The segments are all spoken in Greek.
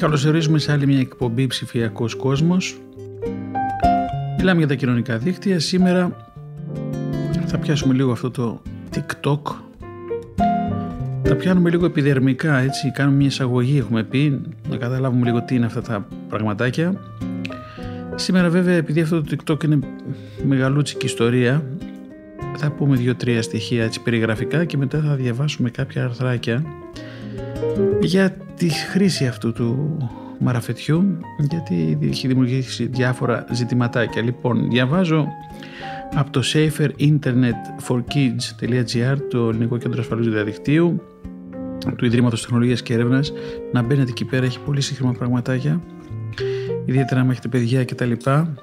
Καλωσορίζουμε σε άλλη μια εκπομπή ψηφιακός κόσμος. Μιλάμε για τα κοινωνικά δίκτυα. Σήμερα θα πιάσουμε λίγο αυτό το TikTok. Τα πιάνουμε λίγο επιδερμικά, έτσι. Κάνουμε μια εισαγωγή, έχουμε πει, να καταλάβουμε λίγο τι είναι αυτά τα πραγματάκια. Σήμερα βέβαια, επειδή αυτό το TikTok είναι μεγαλούτσικη ιστορία, θα πούμε δύο-τρία στοιχεία έτσι περιγραφικά και μετά θα διαβάσουμε κάποια αρθράκια για τη χρήση αυτού του μαραφετιού γιατί έχει δημιουργήσει διάφορα ζητηματάκια. Λοιπόν, διαβάζω από το saferinternetforkids.gr το Ελληνικό Κέντρο Ασφαλούς Διαδικτύου του Ιδρύματος Τεχνολογίας και Έρευνας να μπαίνετε εκεί πέρα, έχει πολύ σύγχρονα πραγματάκια ιδιαίτερα αν έχετε παιδιά και τα λοιπά.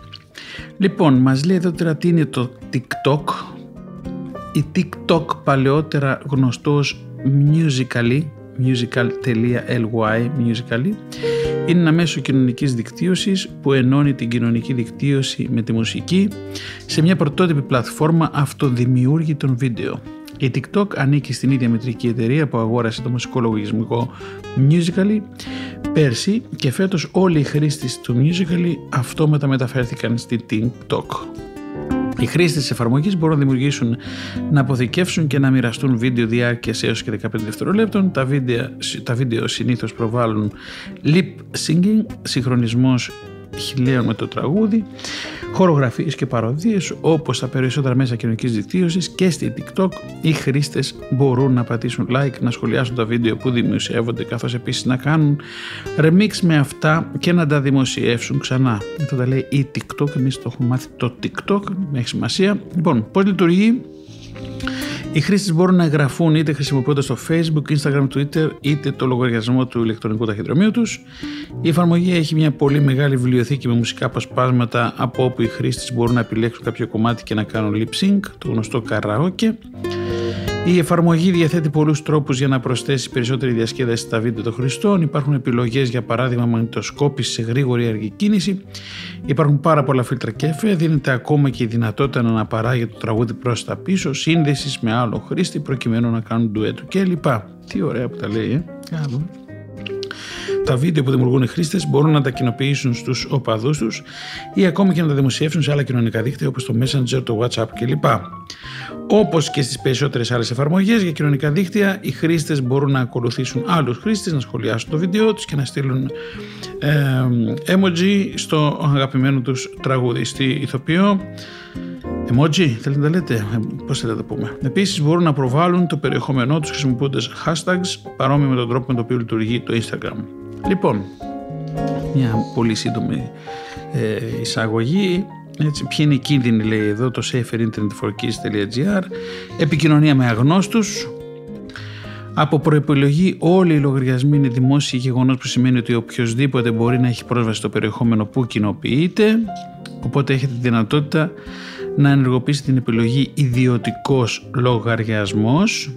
Λοιπόν, μας λέει εδώ τώρα τι είναι το TikTok η TikTok παλαιότερα γνωστός Musical.ly musical.ly musical.ly είναι ένα μέσο κοινωνικής δικτύωσης που ενώνει την κοινωνική δικτύωση με τη μουσική σε μια πρωτότυπη πλατφόρμα αυτοδημιούργητων βίντεο. Η TikTok ανήκει στην ίδια μετρική εταιρεία που αγόρασε το μουσικό λογισμικό Musical.ly πέρσι και φέτος όλοι οι χρήστες του Musical.ly αυτόματα μεταφέρθηκαν στη TikTok. Οι χρήστες της εφαρμογής μπορούν να δημιουργήσουν, να αποθηκεύσουν και να μοιραστούν βίντεο διάρκειας έως και 15 δευτερολέπτων. Τα βίντεο, τα βίντεο συνήθως προβάλλουν lip syncing, συγχρονισμός χιλίων με το τραγούδι, χορογραφίες και παροδίες όπως τα περισσότερα μέσα κοινωνικής δικτύωσης και στη TikTok οι χρήστες μπορούν να πατήσουν like, να σχολιάσουν τα βίντεο που δημοσιεύονται καθώς επίσης να κάνουν remix με αυτά και να τα δημοσιεύσουν ξανά. Αυτό τα λέει η TikTok, εμείς το έχουμε μάθει το TikTok, έχει σημασία. Λοιπόν, πώς λειτουργεί; Οι χρήστες μπορούν να εγγραφούν είτε χρησιμοποιώντας το Facebook, Instagram, Twitter, είτε το λογαριασμό του ηλεκτρονικού ταχυδρομείου τους. Η εφαρμογή έχει μια πολύ μεγάλη βιβλιοθήκη με μουσικά αποσπάσματα από όπου οι χρήστες μπορούν να επιλέξουν κάποιο κομμάτι και να κάνουν lip sync, το γνωστό karaoke. Η εφαρμογή διαθέτει πολλούς τρόπους για να προσθέσει περισσότερη διασκέδαση στα βίντεο των χρηστών. Υπάρχουν επιλογές για παράδειγμα μαγνητοσκόπηση σε γρήγορη αργή κίνηση. Υπάρχουν πάρα πολλά φίλτρα και εφέ. Δίνεται ακόμα και η δυνατότητα να αναπαράγει το τραγούδι προς τα πίσω, σύνδεσης με άλλο χρήστη προκειμένου να κάνουν ντουέτο κλπ. Τι ωραία που τα λέει, ε. Τα βίντεο που δημιουργούν οι χρήστες μπορούν να τα κοινοποιήσουν στους οπαδούς τους ή ακόμη και να τα δημοσιεύσουν σε άλλα κοινωνικά δίκτυα όπως το Messenger, το WhatsApp κλπ. Όπως και στις περισσότερες άλλες εφαρμογές για κοινωνικά δίκτυα, οι χρήστες μπορούν να ακολουθήσουν άλλους χρήστες, να σχολιάσουν το βίντεο τους και να στείλουν ε, emoji στο αγαπημένο τους τραγουδιστή ηθοποιό. Emoji, θέλετε να τα λέτε, ε, πώς θέλετε να το πούμε; Επίσης, μπορούν να προβάλλουν το περιεχόμενό τους χρησιμοποιώντας hashtags παρόμοιο με τον τρόπο με τον οποίο λειτουργεί το Instagram. Λοιπόν, μια πολύ σύντομη ε, εισαγωγή. Έτσι, ποιοι είναι οι κίνδυνοι λέει εδώ το saferinternetforkids.gr επικοινωνία με αγνώστους. Από προεπιλογή όλοι οι λογαριασμοί είναι δημόσιοι γεγονός που σημαίνει ότι οποιοδήποτε μπορεί να έχει πρόσβαση στο περιεχόμενο που κοινοποιείται. Οπότε έχετε τη δυνατότητα να ενεργοποιήσετε την επιλογή ιδιωτικός λογαριασμός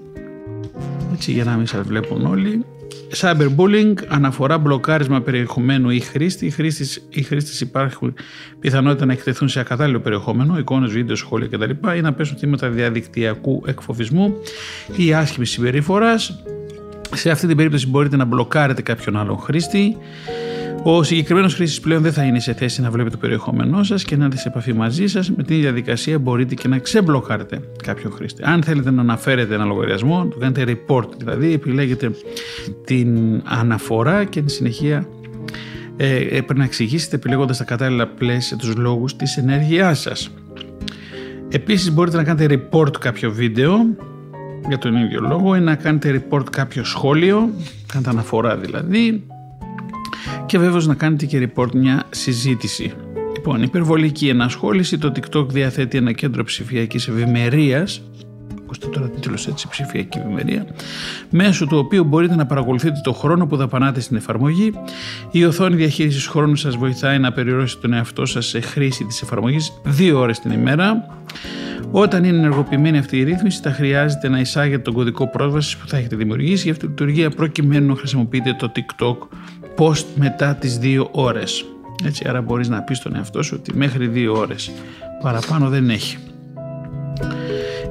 έτσι για να μην σας βλέπουν όλοι Cyberbullying αναφορά μπλοκάρισμα περιεχομένου ή χρήστη. Οι χρήστες οι χρήστες υπάρχουν πιθανότητα να εκτεθούν σε ακατάλληλο περιεχόμενο, εικόνες, βίντεο, σχόλια κτλ. ή να πέσουν θύματα διαδικτυακού εκφοβισμού ή άσχημης συμπεριφοράς. Σε αυτή την περίπτωση μπορείτε να μπλοκάρετε κάποιον άλλον χρήστη ο συγκεκριμένος χρήστης πλέον δεν θα είναι σε θέση να βλέπει το περιεχόμενό σας και να έρθει σε επαφή μαζί σας. Με την ίδια διαδικασία μπορείτε και να ξεμπλοκάρετε κάποιο χρήστη. Αν θέλετε να αναφέρετε ένα λογαριασμό, το κάνετε report, δηλαδή επιλέγετε την αναφορά και τη συνεχεία ε, ε, πρέπει να εξηγήσετε επιλέγοντας τα κατάλληλα πλαίσια τους λόγους της ενέργειάς σας. Επίσης μπορείτε να κάνετε report κάποιο βίντεο για τον ίδιο λόγο ή να κάνετε report κάποιο σχόλιο, κάνετε αναφορά δηλαδή, και βέβαια να κάνετε και report μια συζήτηση. Λοιπόν, υπερβολική ενασχόληση. Το TikTok διαθέτει ένα κέντρο ψηφιακής ευημερίας ακούστε τώρα τίτλος έτσι, ψηφιακή ευημερία, μέσω του οποίου μπορείτε να παρακολουθείτε το χρόνο που δαπανάτε στην εφαρμογή. Η οθόνη διαχείρισης χρόνου σας βοηθάει να περιορίσετε τον εαυτό σας σε χρήση της εφαρμογής δύο ώρες την ημέρα. Όταν είναι ενεργοποιημένη αυτή η ρύθμιση, θα χρειάζεται να εισάγετε τον κωδικό πρόσβασης που θα έχετε δημιουργήσει για αυτή τη λειτουργία προκειμένου να χρησιμοποιείτε το TikTok post μετά τις δύο ώρες. Έτσι, άρα μπορείς να πεις στον εαυτό σου ότι μέχρι δύο ώρες παραπάνω δεν έχει.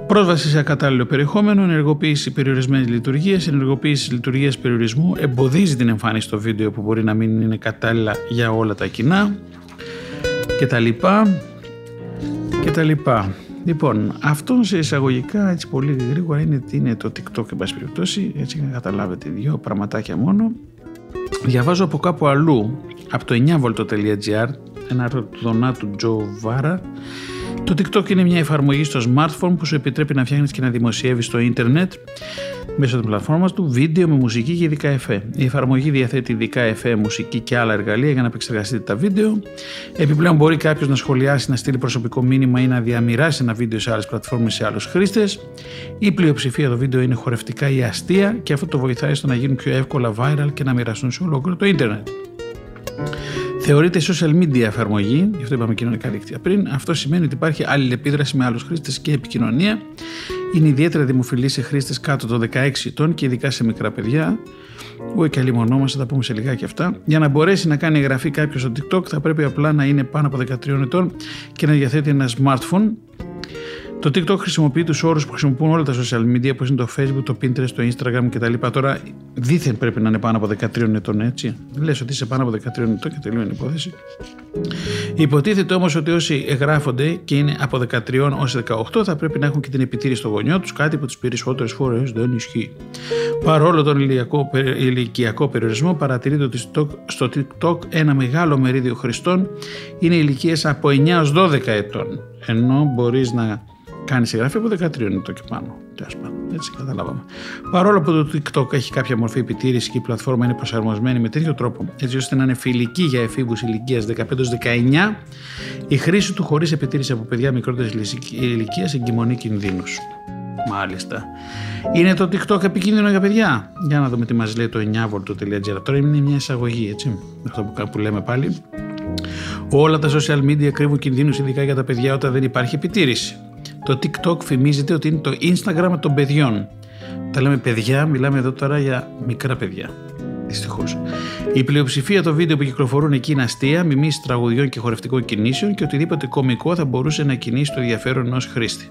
Πρόσβαση σε ακατάλληλο περιεχόμενο, ενεργοποίηση περιορισμένης λειτουργίας, ενεργοποίηση λειτουργίας περιορισμού, εμποδίζει την εμφάνιση στο βίντεο που μπορεί να μην είναι κατάλληλα για όλα τα κοινά κτλ. κτλ. Λοιπόν, αυτό σε εισαγωγικά έτσι πολύ γρήγορα είναι τι είναι το TikTok εν πάση περιπτώσει, έτσι για να καταλάβετε δύο πραγματάκια μόνο. Διαβάζω από κάπου αλλού, από το 9volt.gr, ένα άρθρο του Δονάτου Τζο Βάρα, το TikTok είναι μια εφαρμογή στο smartphone που σου επιτρέπει να φτιάχνεις και να δημοσιεύεις στο ίντερνετ μέσω τη πλατφόρμα του βίντεο με μουσική και ειδικά εφέ. Η εφαρμογή διαθέτει ειδικά εφέ, μουσική και άλλα εργαλεία για να επεξεργαστείτε τα βίντεο. Επιπλέον μπορεί κάποιος να σχολιάσει, να στείλει προσωπικό μήνυμα ή να διαμοιράσει ένα βίντεο σε άλλες πλατφόρμες σε άλλους χρήστες. Η πλειοψηφία των βίντεο είναι χορευτικά ή αστεία και αυτό το βοηθάει στο να γίνουν πιο εύκολα viral και να μοιραστούν σε ολόκληρο το ίντερνετ. Θεωρείται social media εφαρμογή, γι' αυτό είπαμε κοινωνικά δίκτυα πριν. Αυτό σημαίνει ότι υπάρχει αλληλεπίδραση με άλλους χρήστες και επικοινωνία. Είναι ιδιαίτερα δημοφιλής σε χρήστες κάτω των 16 ετών και ειδικά σε μικρά παιδιά. Εγώ και αλλή μονόμαστε, θα τα πούμε σε λιγάκι αυτά. Για να μπορέσει να κάνει εγγραφή κάποιος στο TikTok θα πρέπει απλά να είναι πάνω από 13 ετών και να διαθέτει ένα smartphone το TikTok χρησιμοποιεί τους όρους που χρησιμοποιούν όλα τα social media, όπω είναι το Facebook, το Pinterest, το Instagram κτλ. Τώρα δίθεν πρέπει να είναι πάνω από 13 ετών, έτσι. Λες ότι είσαι πάνω από 13 ετών και τελείω η υπόθεση. Υποτίθεται όμως ότι όσοι εγγράφονται και είναι από 13 έω 18 θα πρέπει να έχουν και την επιτήρηση στο γονιό τους, κάτι που τι περισσότερες φορές δεν ισχύει. Παρόλο τον ηλικιακό, ηλικιακό περιορισμό, παρατηρείται ότι στο TikTok ένα μεγάλο μερίδιο χρηστών είναι ηλικίες από 9 έω 12 ετών. Ενώ μπορείς να κάνει εγγραφή από 13 ετών και πάνω. Έτσι καταλάβαμε. Παρόλο που το TikTok έχει κάποια μορφή επιτήρησης και η πλατφόρμα είναι προσαρμοσμένη με τέτοιο τρόπο, έτσι ώστε να είναι φιλική για εφήβους ηλικίας 15-19, η χρήση του χωρίς επιτήρηση από παιδιά μικρότερης ηλικίας εγκυμονεί κινδύνους. Μάλιστα. Είναι το TikTok επικίνδυνο για παιδιά; Για να δούμε τι μας λέει το 9volt.gr. Τώρα είναι μια εισαγωγή, έτσι. Αυτό που λέμε πάλι. Όλα τα social media κρύβουν κινδύνους ειδικά για τα παιδιά όταν δεν υπάρχει επιτήρηση. Το TikTok φημίζεται ότι είναι το Instagram των παιδιών. Τα λέμε παιδιά, μιλάμε εδώ τώρα για μικρά παιδιά. Δυστυχώς. Η πλειοψηφία των βίντεο που κυκλοφορούν εκεί είναι αστεία, μιμήσει τραγουδιών και χορευτικών κινήσεων και οτιδήποτε κωμικό θα μπορούσε να κινήσει το ενδιαφέρον ενός χρήστη.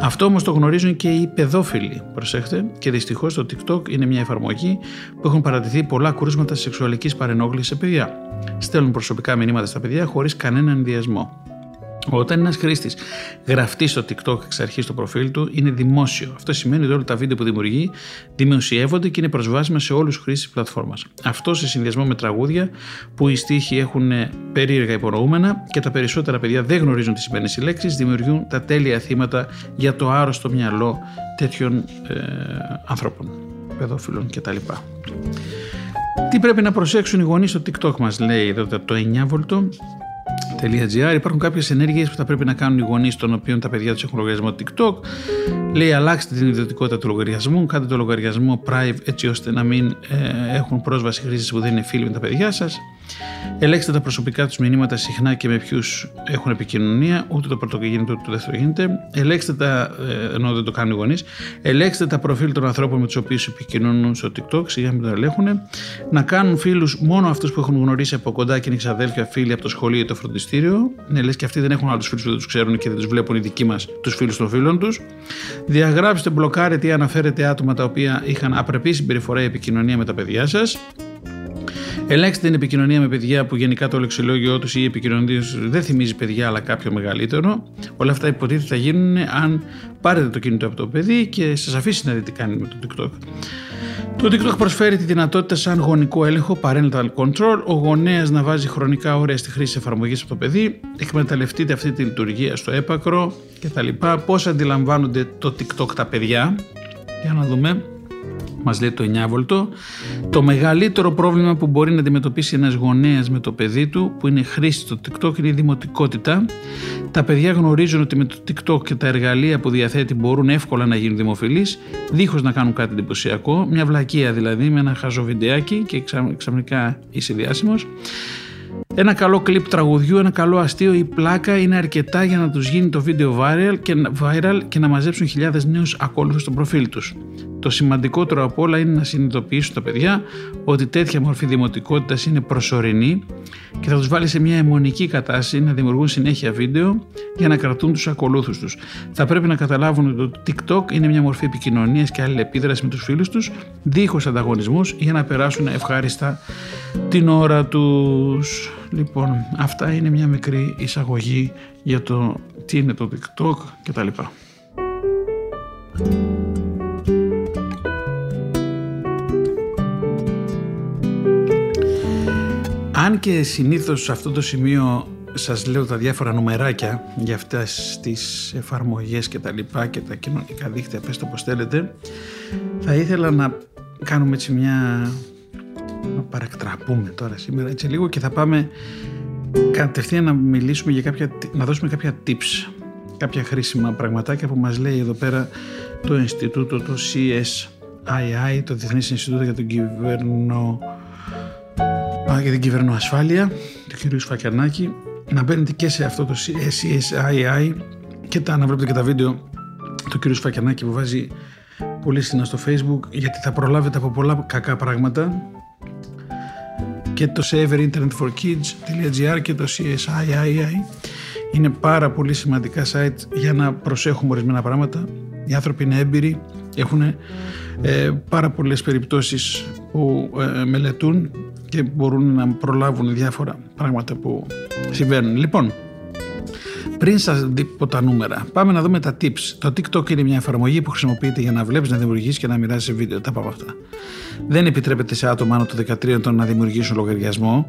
Αυτό όμως το γνωρίζουν και οι παιδόφιλοι, προσέχτε, και δυστυχώς το TikTok είναι μια εφαρμογή που έχουν παρατηθεί πολλά κρούσματα σεξουαλικής παρενόχλησης σε παιδιά. Στέλνουν προσωπικά μηνύματα στα παιδιά χωρίς κανέναν ενδιασμό. Όταν ένας χρήστης γραφτεί στο TikTok εξ αρχής στο προφίλ του, είναι δημόσιο. Αυτό σημαίνει ότι όλα τα βίντεο που δημιουργεί δημοσιεύονται και είναι προσβάσιμα σε όλους τους χρήστες της πλατφόρμας. Αυτό σε συνδυασμό με τραγούδια που οι στίχοι έχουν περίεργα υπονοούμενα και τα περισσότερα παιδιά δεν γνωρίζουν τις σημαίνει οι λέξει, δημιουργούν τα τέλεια θύματα για το άρρωστο μυαλό τέτοιων ε, ανθρώπων, παιδόφιλων κτλ. Τι πρέπει να προσέξουν οι γονείς στο TikTok μας, λέει εδώ το 9 βολτό. Υπάρχουν κάποιες ενέργειες που θα πρέπει να κάνουν οι γονείς των οποίων τα παιδιά τους έχουν λογαριασμό TikTok. Λέει αλλάξτε την ιδιωτικότητα του λογαριασμού, κάντε το λογαριασμό private έτσι ώστε να μην ε, έχουν πρόσβαση χρήστες που δεν είναι φίλοι με τα παιδιά σας. Ελέγξτε τα προσωπικά τους μηνύματα συχνά και με ποιους έχουν επικοινωνία. Ούτε το πρώτο γίνεται ούτε το δεύτερο γίνεται. Ελέγξτε τα, ε, ενώ δεν το κάνουν οι γονείς. Ελέγξτε τα προφίλ των ανθρώπων με τους οποίους επικοινωνούν στο TikTok, σιγά μην το ελέγχουν. Να κάνουν φίλους μόνο αυτούς που έχουν γνωρίσει από κοντά και είναι ξαδέλφια φίλοι από το σχολείο ή το φροντιστήριο. Ναι, λες και αυτοί δεν έχουν άλλους φίλους που δεν τους ξέρουν και δεν τους βλέπουν οι δικοί μας τους φίλους των φίλων τους. Διαγράψτε, μπλοκάρετε ή αναφέρετε άτομα τα οποία είχαν απρεπή συμπεριφορά ή επικοινωνία με τα παιδιά σας. Ελέγξτε την επικοινωνία με παιδιά που γενικά το λεξιλόγιο τους ή η επικοινωνία τους δεν θυμίζει παιδιά αλλά κάποιο μεγαλύτερο. Όλα αυτά υποτίθεται θα γίνουν αν πάρετε το κινητό από το παιδί και σας αφήσει να δείτε τι κάνει με το TikTok. Το TikTok προσφέρει τη δυνατότητα σαν γονικό έλεγχο, parental control, ο γονέας να βάζει χρονικά όρια στη χρήση εφαρμογής από το παιδί, εκμεταλλευτείτε αυτή τη λειτουργία στο έπακρο κτλ. Πώς αντιλαμβάνονται το TikTok τα παιδιά, για να δούμε. Μας λέει το 9 Το μεγαλύτερο πρόβλημα που μπορεί να αντιμετωπίσει ένας γονέας με το παιδί του που είναι χρήστη στο TikTok είναι η δημοτικότητα. Τα παιδιά γνωρίζουν ότι με το TikTok και τα εργαλεία που διαθέτει μπορούν εύκολα να γίνουν δημοφιλείς δίχως να κάνουν κάτι εντυπωσιακό, μια βλακεία δηλαδή με ένα χαζό βιντεάκι και ξαφνικά είσαι διάσημος. Ένα καλό κλιπ τραγουδιού, ένα καλό αστείο ή πλάκα είναι αρκετά για να τους γίνει το βίντεο viral και, viral και να μαζέψουν χιλιάδες νέους ακόλουθους στο προφίλ τους. Το σημαντικότερο από όλα είναι να συνειδητοποιήσουν τα παιδιά ότι τέτοια μορφή δημοτικότητας είναι προσωρινή και θα τους βάλει σε μια αιμονική κατάσταση να δημιουργούν συνέχεια βίντεο για να κρατούν τους ακολούθους τους. Θα πρέπει να καταλάβουν ότι το TikTok είναι μια μορφή επικοινωνίας και αλληλεπίδρασης με τους φίλους τους δίχως ανταγωνισμούς για να περάσουν ευχάριστα την ώρα τους. Λοιπόν, αυτά είναι μια μικρή εισαγωγή για το τι είναι το TikTok κτλ. Αν και συνήθως σε αυτό το σημείο σας λέω τα διάφορα νομεράκια για αυτές τις εφαρμογές και τα λοιπά και τα κοινωνικά δίκτυα, πες το πως θέλετε, θα ήθελα να κάνουμε έτσι μια... να παρακτραπούμε τώρα σήμερα έτσι λίγο και θα πάμε κατευθείαν να μιλήσουμε για κάποια... να δώσουμε κάποια tips, κάποια χρήσιμα πραγματάκια που μας λέει εδώ πέρα το Ινστιτούτο, το CSII, το Διεθνές Ινστιτούτο για τον Κυβέρνο για την κυβερνοασφάλεια του κ. Σφακιανάκη να μπαίνετε και σε αυτό το CSII και τα, να βλέπετε και τα βίντεο του κ. Σφακιανάκη που βάζει πολύ συχνά στο facebook γιατί θα προλάβετε από πολλά κακά πράγματα και το saverinternetforkids.gr και το CSII είναι πάρα πολύ σημαντικά site για να προσέχουμε ορισμένα πράγματα. Οι άνθρωποι είναι έμπειροι, έχουν ε, πάρα πολλές περιπτώσεις που ε, μελετούν και μπορούν να προλάβουν διάφορα πράγματα που συμβαίνουν. Λοιπόν, πριν σας πω τα νούμερα, πάμε να δούμε τα tips. Το TikTok είναι μια εφαρμογή που χρησιμοποιείται για να βλέπεις, να δημιουργήσεις και να μοιράζεις βίντεο. Τα πάμε αυτά. Δεν επιτρέπεται σε άτομα άνω των 13 ετών να δημιουργήσουν λογαριασμό.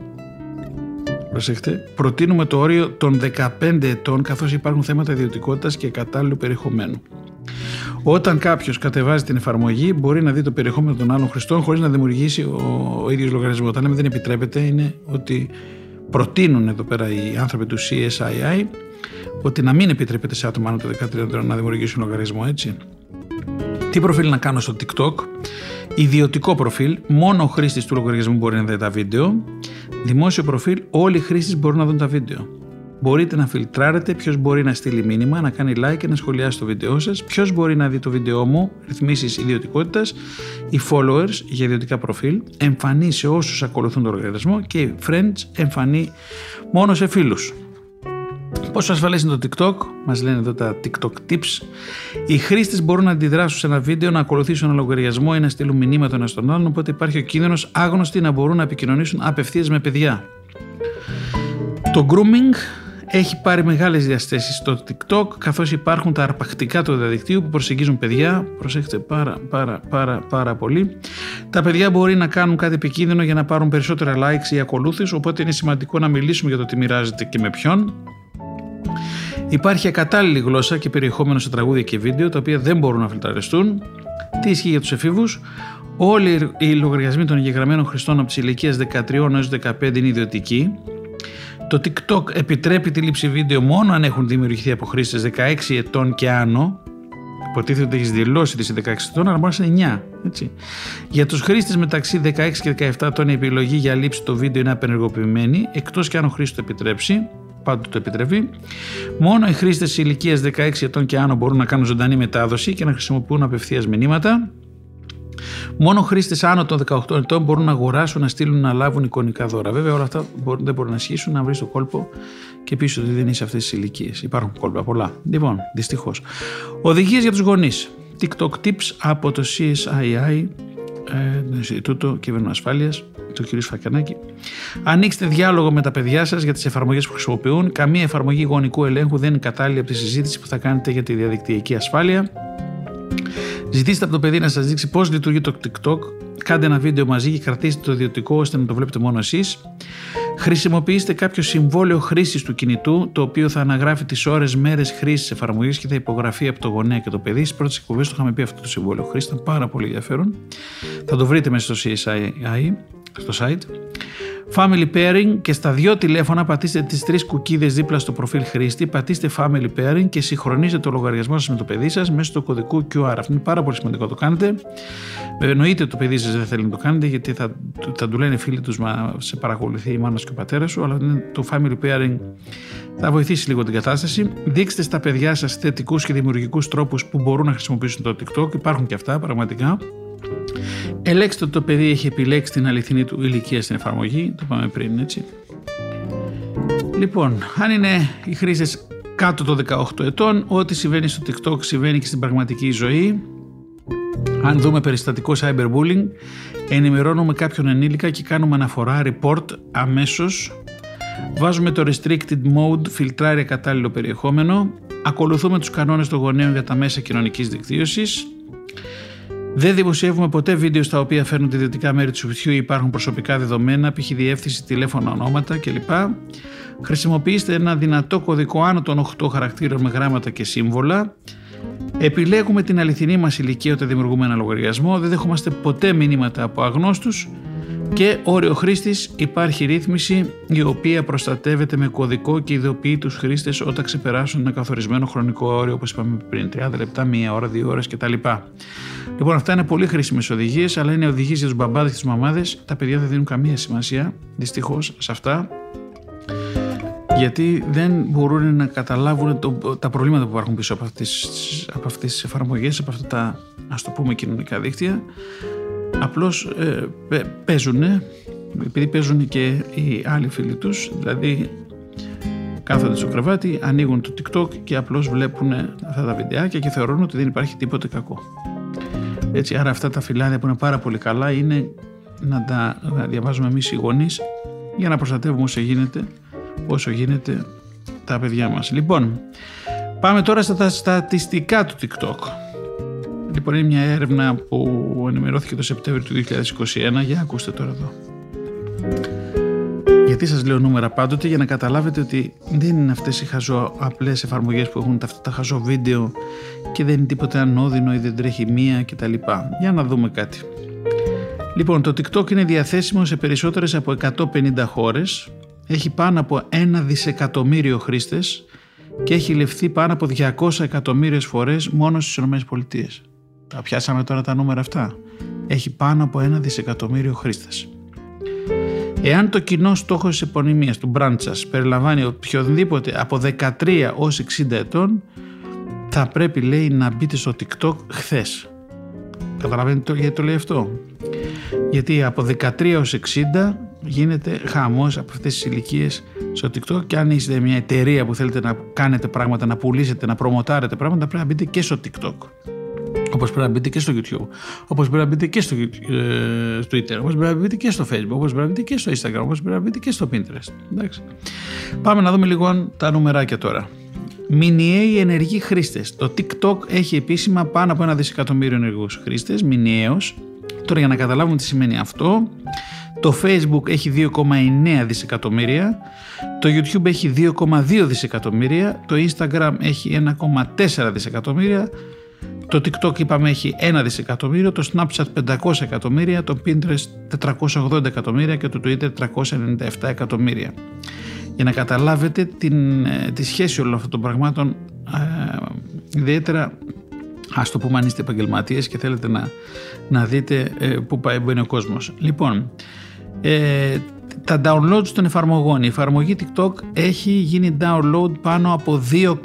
Προσέχτε. Προτείνουμε το όριο των 15 ετών καθώς υπάρχουν θέματα ιδιωτικότητας και κατάλληλου περιεχομένου. Όταν κάποιος κατεβάζει την εφαρμογή, μπορεί να δει το περιεχόμενο των άλλων χρηστών χωρίς να δημιουργήσει ο, ο ίδιος λογαριασμός. Όταν λέμε δεν επιτρέπεται, είναι ότι προτείνουν εδώ πέρα οι άνθρωποι του CSII ότι να μην επιτρέπεται σε άτομα άνω των 13 να δημιουργήσουν λογαριασμό, έτσι. Τι προφίλ να κάνω στο TikTok; Ιδιωτικό προφίλ, μόνο ο χρήστης του λογαριασμού μπορεί να δει τα βίντεο. Δημόσιο προφίλ, όλοι οι χρήστες μπορούν να δουν τα βίντεο. Μπορείτε να φιλτράρετε ποιος μπορεί να στείλει μήνυμα, να κάνει like και να σχολιάσει το βίντεό σας, ποιος μπορεί να δει το βίντεό μου, ρυθμίσεις ιδιωτικότητας, οι followers για ιδιωτικά προφίλ, εμφανή σε όσους ακολουθούν το λογαριασμό και οι friends εμφανή μόνο σε φίλους. Πόσο ασφαλές είναι το TikTok, μας λένε εδώ τα TikTok tips. Οι χρήστες μπορούν να αντιδράσουν σε ένα βίντεο, να ακολουθήσουν ένα λογαριασμό ή να στείλουν μηνύματα ένα στον άλλον, οπότε υπάρχει ο κίνδυνος άγνωστοι να μπορούν να επικοινωνήσουν απευθείας με παιδιά. Το grooming έχει πάρει μεγάλες διαστάσεις στο TikTok καθώς υπάρχουν τα αρπακτικά του διαδικτύου που προσεγγίζουν παιδιά, προσέχετε πάρα πάρα πάρα πάρα πολύ. Τα παιδιά μπορεί να κάνουν κάτι επικίνδυνο για να πάρουν περισσότερα likes ή ακολούθηση οπότε είναι σημαντικό να μιλήσουμε για το τι μοιράζεται και με ποιον. Υπάρχει ακατάλληλη γλώσσα και περιεχόμενο σε τραγούδια και βίντεο τα οποία δεν μπορούν να φιλτραριστούν. Τι ισχύει για τους εφήβους; Όλοι οι λογαριασμοί των εγγεγραμμένων χρηστών από τις ηλικίες 13 έως 15 είναι ιδιωτικοί το TikTok επιτρέπει τη λήψη βίντεο μόνο αν έχουν δημιουργηθεί από χρήστε 16 ετών και άνω. Υποτίθεται ότι έχεις δηλώσει ότι είσαι 16 ετών, αλλά μπορείς να είναι 9. Έτσι. Για τους χρήστες μεταξύ 16 και 17 ετών, η επιλογή για λήψη το βίντεο είναι απενεργοποιημένη, εκτός και αν ο χρήστη το επιτρέψει. Πάντοτε το επιτρέπει. Μόνο οι χρήστες ηλικίας 16 ετών και άνω μπορούν να κάνουν ζωντανή μετάδοση και να χρησιμοποιούν απευθείας μηνύματα. Μόνο χρήστες άνω των 18 ετών μπορούν να αγοράσουν, να στείλουν, να λάβουν εικονικά δώρα. Βέβαια, όλα αυτά δεν μπορούν να ισχύσουν, να βρεις το κόλπο και πίσω ότι δεν είσαι αυτές τις ηλικίες. Υπάρχουν κόλπα πολλά. Λοιπόν, δυστυχώς. Οδηγίες για τους γονείς. TikTok tips από το CSII, ε, το Ινστιτούτο Ασφάλειας, του κ. Φακιανάκη. Ανοίξτε διάλογο με τα παιδιά σας για τις εφαρμογές που χρησιμοποιούν. Καμία εφαρμογή γονικού ελέγχου δεν είναι κατάλληλη από τη συζήτηση που θα κάνετε για τη διαδικτυακή ασφάλεια. Ζητήστε από το παιδί να σας δείξει πώς λειτουργεί το TikTok. Κάντε ένα βίντεο μαζί και κρατήστε το ιδιωτικό ώστε να το βλέπετε μόνο εσείς. Χρησιμοποιήστε κάποιο συμβόλαιο χρήσης του κινητού, το οποίο θα αναγράφει τις ώρες, μέρες χρήσης εφαρμογής και θα υπογραφεί από το γονέα και το παιδί. Στις πρώτες εκπομπές το είχαμε πει αυτό το συμβόλαιο χρήσης, ήταν πάρα πολύ ενδιαφέρον. Θα το βρείτε μέσα στο CSI, στο site. Family Pairing και στα δύο τηλέφωνα πατήστε τις τρεις κουκίδες δίπλα στο προφίλ χρήστη, πατήστε Family Pairing και συγχρονίζετε το λογαριασμό σας με το παιδί σας μέσω του κωδικού QR. Αυτό είναι πάρα πολύ σημαντικό να το κάνετε. Εννοείται το παιδί σας δεν θέλει να το κάνετε γιατί θα, θα του λένε φίλοι τους μα σε παρακολουθεί η μάνα και ο πατέρας σου, αλλά το Family Pairing θα βοηθήσει λίγο την κατάσταση. Δείξτε στα παιδιά σας θετικούς και δημιουργικούς τρόπους που μπορούν να χρησιμοποιήσουν το TikTok. Υπάρχουν και αυτά πραγματικά. Ελέγξτε ότι το παιδί έχει επιλέξει την αληθινή του ηλικία στην εφαρμογή, το είπαμε πριν έτσι. Λοιπόν, αν είναι οι χρήστες κάτω των 18 ετών, ό,τι συμβαίνει στο TikTok συμβαίνει και στην πραγματική ζωή. Αν δούμε περιστατικό cyberbullying, ενημερώνουμε κάποιον ενήλικα και κάνουμε αναφορά report αμέσως. Βάζουμε το restricted mode, φιλτράρει κατάλληλο περιεχόμενο. Ακολουθούμε τους κανόνες των γονέων για τα μέσα κοινωνικής δικτύωσης. Δεν δημοσιεύουμε ποτέ βίντεο στα οποία φέρνουν τη ιδιωτικά μέρη του σπιτιού ή υπάρχουν προσωπικά δεδομένα, π.χ. διεύθυνση, τηλέφωνα, ονόματα κλπ. Χρησιμοποιήστε ένα δυνατό κωδικό άνω των 8 χαρακτήρων με γράμματα και σύμβολα. Επιλέγουμε την αληθινή μας ηλικία όταν δημιουργούμε ένα λογαριασμό. Δεν δεχόμαστε ποτέ μηνύματα από αγνώστους και όριο χρήστης υπάρχει ρύθμιση η οποία προστατεύεται με κωδικό και ειδοποιεί τους χρήστες όταν ξεπεράσουν ένα καθορισμένο χρονικό όριο, όπως είπαμε πριν, 30 λεπτά, μία ώρα, δύο ώρες κτλ. Λοιπόν, αυτά είναι πολύ χρήσιμες οδηγίες, αλλά είναι οδηγίες για τους μπαμπάδες και του μαμάδες. Τα παιδιά δεν δίνουν καμία σημασία, δυστυχώς, σε αυτά. Γιατί δεν μπορούν να καταλάβουν το, τα προβλήματα που υπάρχουν πίσω από αυτές, από αυτές τις εφαρμογές, από αυτά τα ας το πούμε κοινωνικά δίκτυα απλώς ε, παίζουν επειδή παίζουν και οι άλλοι φίλοι τους δηλαδή κάθονται στο κρεβάτι, ανοίγουν το TikTok και απλώς βλέπουν αυτά τα βιντεάκια και θεωρούν ότι δεν υπάρχει τίποτε κακό. Έτσι, άρα αυτά τα φυλάδια που είναι πάρα πολύ καλά είναι να τα διαβάζουμε εμείς οι γονείς για να προστατεύουμε όσο γίνεται, όσο γίνεται τα παιδιά μας. Λοιπόν, πάμε τώρα στα στατιστικά του TikTok. Λοιπόν, είναι μια έρευνα που ενημερώθηκε το Σεπτέμβριο του 2021. Για ακούστε τώρα εδώ. Γιατί σας λέω νούμερα πάντοτε για να καταλάβετε ότι δεν είναι αυτές οι χαζό απλές εφαρμογές που έχουν αυτά τα χαζό βίντεο και δεν είναι τίποτα ανώδυνο ή δεν τρέχει μία κτλ. Για να δούμε κάτι. Λοιπόν, το TikTok είναι διαθέσιμο σε περισσότερες από 150 χώρες, έχει πάνω από ένα δισεκατομμύριο χρήστες και έχει ληφθεί πάνω από 200 εκατομμύριες φορές μόνο στις ΗΠΑ. Τα πιάσαμε τώρα τα νούμερα αυτά. Έχει πάνω από ένα δισεκατομμύριο χρήστες. Εάν το κοινό στόχο της επωνυμίας του brand σας περιλαμβάνει οποιοδήποτε από 13 ως 60 ετών, θα πρέπει λέει να μπείτε στο TikTok χθες. Καταλαβαίνετε γιατί το λέει αυτό; Γιατί από 13 ως 60 γίνεται χαμός από αυτές τις ηλικίες στο TikTok και αν είστε μια εταιρεία που θέλετε να κάνετε πράγματα, να πουλήσετε, να προμοτάρετε πράγματα, πρέπει να μπείτε και στο TikTok. Όπως πρέπει να μπείτε και στο YouTube, όπως πρέπει να μπείτε και στο ε, Twitter, όπως πρέπει να μπείτε και στο Facebook, όπως πρέπει να μπείτε και στο Instagram, όπως πρέπει να μπείτε και στο Pinterest. Εντάξει. Πάμε να δούμε λίγο τα νουμεράκια τώρα. Μηνιαίοι ενεργοί χρήστες. Το TikTok έχει επίσημα πάνω από ένα δισεκατομμύριο ενεργούς χρήστες, μηνιαίω. Τώρα για να καταλάβουμε τι σημαίνει αυτό, το Facebook έχει 2,9 δισεκατομμύρια, το YouTube έχει 2,2 δισεκατομμύρια, το Instagram έχει 1,4 δισεκατομμύρια, το TikTok είπαμε έχει 1 δισεκατομμύριο, το Snapchat 500 εκατομμύρια, το Pinterest 480 εκατομμύρια και το Twitter 397 εκατομμύρια. Για να καταλάβετε την, ε, τη σχέση όλων αυτών των πραγμάτων, ε, ιδιαίτερα ας το πούμε αν είστε επαγγελματίες και θέλετε να, να δείτε ε, πού πάει ο κόσμος. Λοιπόν, ε, τα downloads των εφαρμογών. Η εφαρμογή TikTok έχει γίνει download πάνω από 2,6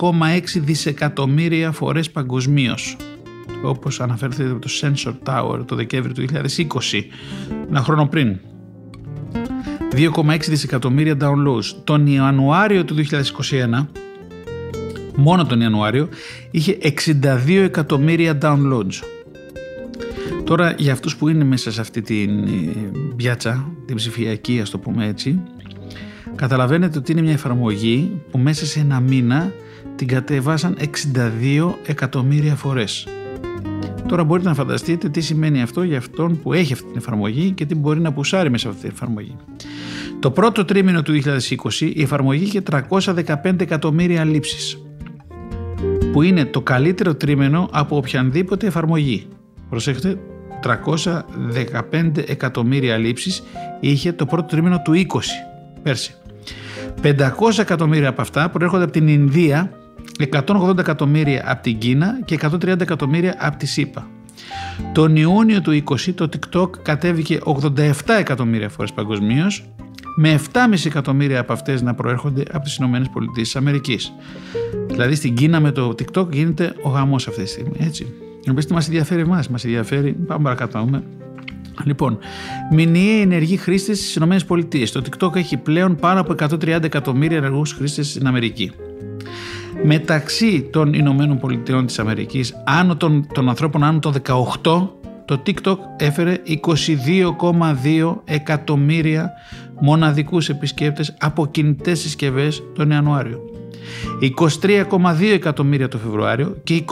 δισεκατομμύρια φορές παγκοσμίως. Όπως αναφέρθηκε από το Sensor Tower το Δεκέμβριο του 2020, ένα χρόνο πριν. 2,6 δισεκατομμύρια downloads. Τον Ιανουάριο του 2021, μόνο τον Ιανουάριο, είχε 62 εκατομμύρια downloads. Τώρα για αυτούς που είναι μέσα σε αυτή την ε, πιάτσα, την ψηφιακή ας το πούμε έτσι, καταλαβαίνετε ότι είναι μια εφαρμογή που μέσα σε ένα μήνα την κατέβασαν 62 εκατομμύρια φορές. Τώρα μπορείτε να φανταστείτε τι σημαίνει αυτό για αυτόν που έχει αυτή την εφαρμογή και τι μπορεί να πουσάρει μέσα από αυτή την εφαρμογή. Το πρώτο τρίμηνο του 2020 η εφαρμογή είχε 315 εκατομμύρια λήψεις που είναι το καλύτερο τρίμηνο από οποιαδήποτε εφαρμογή. Προσέχετε, 315 εκατομμύρια λήψεις είχε το πρώτο τρίμηνο του 20 πέρσι. 500 εκατομμύρια από αυτά προέρχονται από την Ινδία, 180 εκατομμύρια από την Κίνα και 130 εκατομμύρια από τη ΣΥΠΑ. Τον Ιούνιο του 20 το TikTok κατέβηκε 87 εκατομμύρια φορές παγκοσμίως, με 7,5 εκατομμύρια από αυτές να προέρχονται από τις Ηνωμένες Πολιτείες της Αμερικής. Δηλαδή στην Κίνα με το TikTok γίνεται ο γαμός αυτή τη στιγμή, έτσι. Νομίζω τι μας ενδιαφέρει εμάς, μας ενδιαφέρει, πάμε παρακάτω να δούμε. Λοιπόν, μηνιαίοι ενεργοί χρήστες στις ΗΠΑ. Το TikTok έχει πλέον πάνω από 130 εκατομμύρια ενεργούς χρήστες στην Αμερική. Μεταξύ των Ηνωμένων Πολιτειών της Αμερικής, άνω των, των ανθρώπων άνω των 18, το TikTok έφερε 22,2 εκατομμύρια μοναδικούς επισκέπτες από κινητές συσκευές τον Ιανουάριο. 23,2 εκατομμύρια το Φεβρουάριο και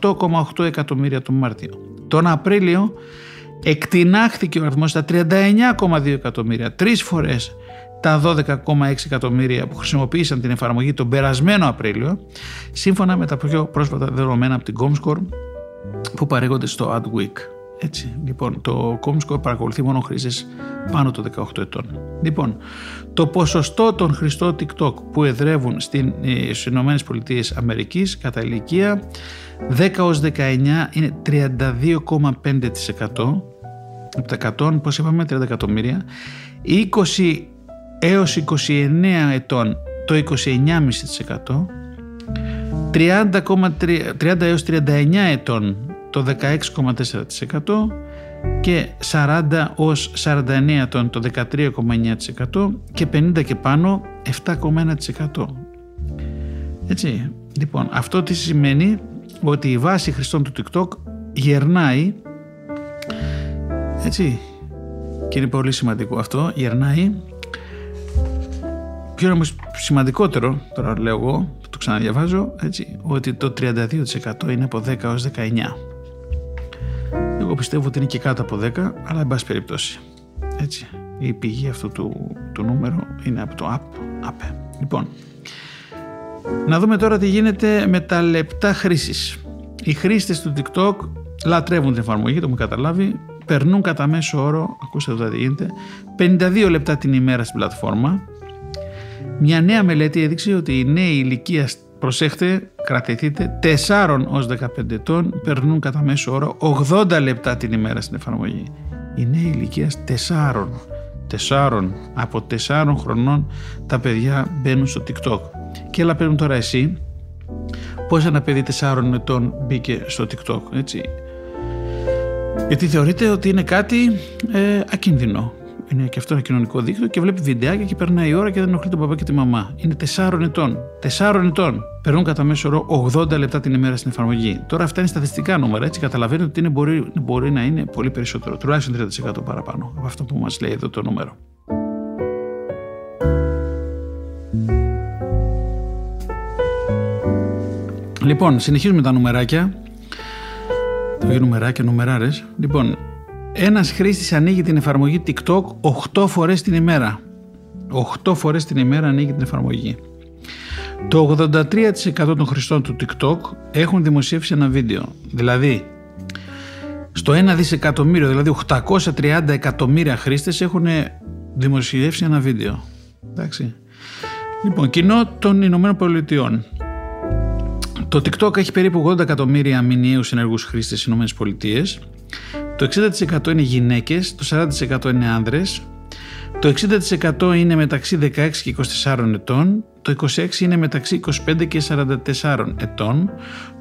28,8 εκατομμύρια τον Μάρτιο. Τον Απρίλιο εκτινάχθηκε ο αριθμός στα 39,2 εκατομμύρια, τρεις φορές τα 12,6 εκατομμύρια που χρησιμοποίησαν την εφαρμογή τον περασμένο Απρίλιο, σύμφωνα με τα πιο πρόσφατα δεδομένα από την Comscore που παρέχονται στο AdWeek. Έτσι, λοιπόν, το Comscore παρακολουθεί μόνο χρήστες πάνω των 18 ετών. Λοιπόν, το ποσοστό των χρηστών TikTok που εδρεύουν στην, ε, στις Ηνωμένες Πολιτείες Αμερικής κατά ηλικία 10 ως 19 είναι 32,5% από τα 100, πώς είπαμε, 30 εκατομμύρια. 20 έως 29 ετών το 29,5%. 30, 30 έως 39 ετών το 16,4% και 40 ως 49 ετών το 13,9% και 50 και πάνω 7,1%. Έτσι, λοιπόν, αυτό τι σημαίνει ότι η βάση χρηστών του TikTok γερνάει. Έτσι και είναι πολύ σημαντικό αυτό γερνάει. Πιο όμως σημαντικότερο τώρα λέω εγώ το ξαναδιαβάζω έτσι ότι το 32% είναι από 10 έως 19 εγώ πιστεύω ότι είναι και κάτω από 10 αλλά εν πάση περιπτώσει έτσι η πηγή αυτού του, του νούμερου είναι από το app, app. λοιπόν να δούμε τώρα τι γίνεται με τα λεπτά χρήσης οι χρήστες του TikTok λατρεύουν την εφαρμογή, το μου καταλάβει, περνούν κατά μέσο όρο, ακούστε εδώ τι γίνεται, 52 λεπτά την ημέρα στην πλατφόρμα. Μια νέα μελέτη έδειξε ότι οι νέοι ηλικίας, προσέχτε, κρατηθείτε, 4 ως 15 ετών περνούν κατά μέσο όρο 80 λεπτά την ημέρα στην εφαρμογή. Οι νέοι ηλικία 4. 4. Από 4 χρονών τα παιδιά μπαίνουν στο TikTok. Και έλα παίρνουν τώρα εσύ, πώς ένα παιδί 4 ετών μπήκε στο TikTok, έτσι; Γιατί θεωρείται ότι είναι κάτι ε, ακίνδυνο. Είναι και αυτό ένα κοινωνικό δίκτυο και βλέπει βιντεάκια και περνάει η ώρα και δεν ενοχλεί τον παπά και τη μαμά. Είναι 4 ετών. 4 ετών. Περνούν κατά μέσο όρο 80 λεπτά την ημέρα στην εφαρμογή. Τώρα αυτά είναι στατιστικά νούμερα, έτσι καταλαβαίνετε ότι είναι, μπορεί, μπορεί να είναι πολύ περισσότερο. Τουλάχιστον 30% παραπάνω από αυτό που μας λέει εδώ το νούμερο. Λοιπόν, συνεχίζουμε τα νουμεράκια. Το νουμεράκια, νουμεράρες. Λοιπόν, ένας χρήστης ανοίγει την εφαρμογή TikTok 8 φορές την ημέρα. 8 φορές την ημέρα ανοίγει την εφαρμογή. Το 83% των χρηστών του TikTok έχουν δημοσιεύσει ένα βίντεο. Δηλαδή, στο 1 δισεκατομμύριο, δηλαδή 830 εκατομμύρια χρήστες έχουν δημοσιεύσει ένα βίντεο. Εντάξει. Λοιπόν, κοινό των Ηνωμένων Πολιτειών. Το TikTok έχει περίπου 80 εκατομμύρια μηνιαίους ενεργούς χρήστες στις ΗΠΑ. Το 60% είναι γυναίκες, το 40% είναι άνδρες, το 60% είναι μεταξύ 16 και 24 ετών, το 26% είναι μεταξύ 25 και 44 ετών,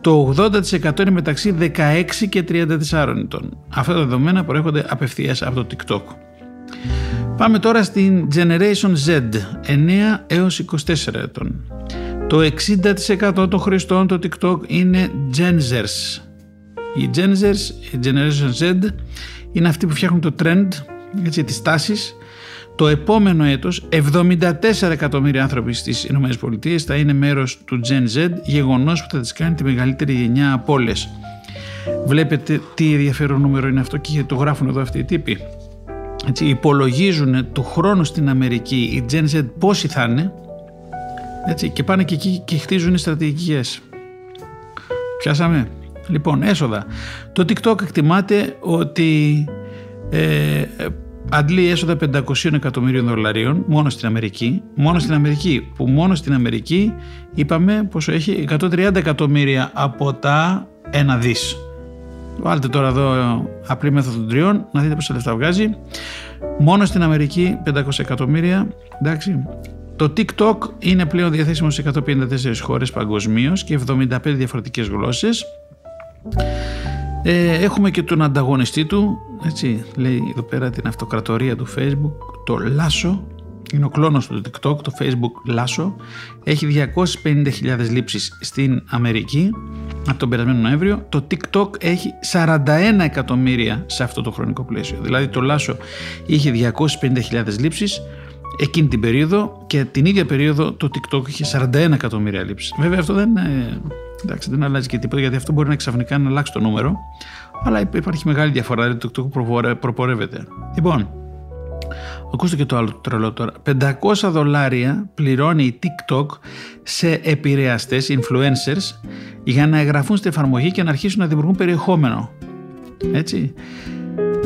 το 80% είναι μεταξύ 16 και 34 ετών. Αυτά τα δεδομένα προέρχονται απευθείας από το TikTok. Πάμε τώρα στην Generation Z, 9 έως 24 ετών. Το 60% των χρηστών του TikTok είναι Genzers. Οι Genzers, η Generation Z, είναι αυτοί που φτιάχνουν το trend, έτσι, τις τάσεις. Το επόμενο έτος 74 εκατομμύρια άνθρωποι στις ΗΠΑ θα είναι μέρος του Gen Z, γεγονός που θα τις κάνει τη μεγαλύτερη γενιά από όλες. Βλέπετε τι ενδιαφέρον νούμερο είναι αυτό και το γράφουν εδώ αυτοί οι τύποι. Έτσι, υπολογίζουν του χρόνου στην Αμερική οι Gen Z πόσοι θα είναι έτσι, και πάνε και εκεί και χτίζουν οι στρατηγικές. Πιάσαμε; Λοιπόν, έσοδα. Το TikTok εκτιμάται ότι ε, αντλεί έσοδα 500 εκατομμύριων δολαρίων μόνο στην Αμερική. Μόνο στην Αμερική, που μόνο στην Αμερική είπαμε πόσο έχει 130 εκατομμύρια από τα ένα δις. Βάλτε τώρα εδώ απλή μέθοδο των τριών να δείτε πόσα λεφτά βγάζει. Μόνο στην Αμερική 500 εκατομμύρια. Εντάξει. Το TikTok είναι πλέον διαθέσιμο σε 154 χώρες παγκοσμίως και 75 διαφορετικές γλώσσες. Ε, έχουμε και τον ανταγωνιστή του, έτσι, λέει εδώ πέρα την αυτοκρατορία του Facebook, το Lasso, είναι ο κλόνος του TikTok, το Facebook Lasso, έχει 250.000 λήψεις στην Αμερική από τον περασμένο Νοέμβριο, το TikTok έχει 41 εκατομμύρια σε αυτό το χρονικό πλαίσιο. Δηλαδή το Lasso είχε 250.000 λήψεις εκείνη την περίοδο και την ίδια περίοδο το TikTok είχε 41 εκατομμύρια λήψεις. Βέβαια αυτό δεν, εντάξει, δεν αλλάζει και τίποτα γιατί αυτό μπορεί να ξαφνικά να αλλάξει το νούμερο αλλά υπάρχει μεγάλη διαφορά, δηλαδή το TikTok προπορεύεται. Λοιπόν, ακούστε και το άλλο τρελό τώρα. 500 δολάρια πληρώνει η TikTok σε επηρεαστές, influencers, για να εγγραφούν στην εφαρμογή και να αρχίσουν να δημιουργούν περιεχόμενο. Έτσι.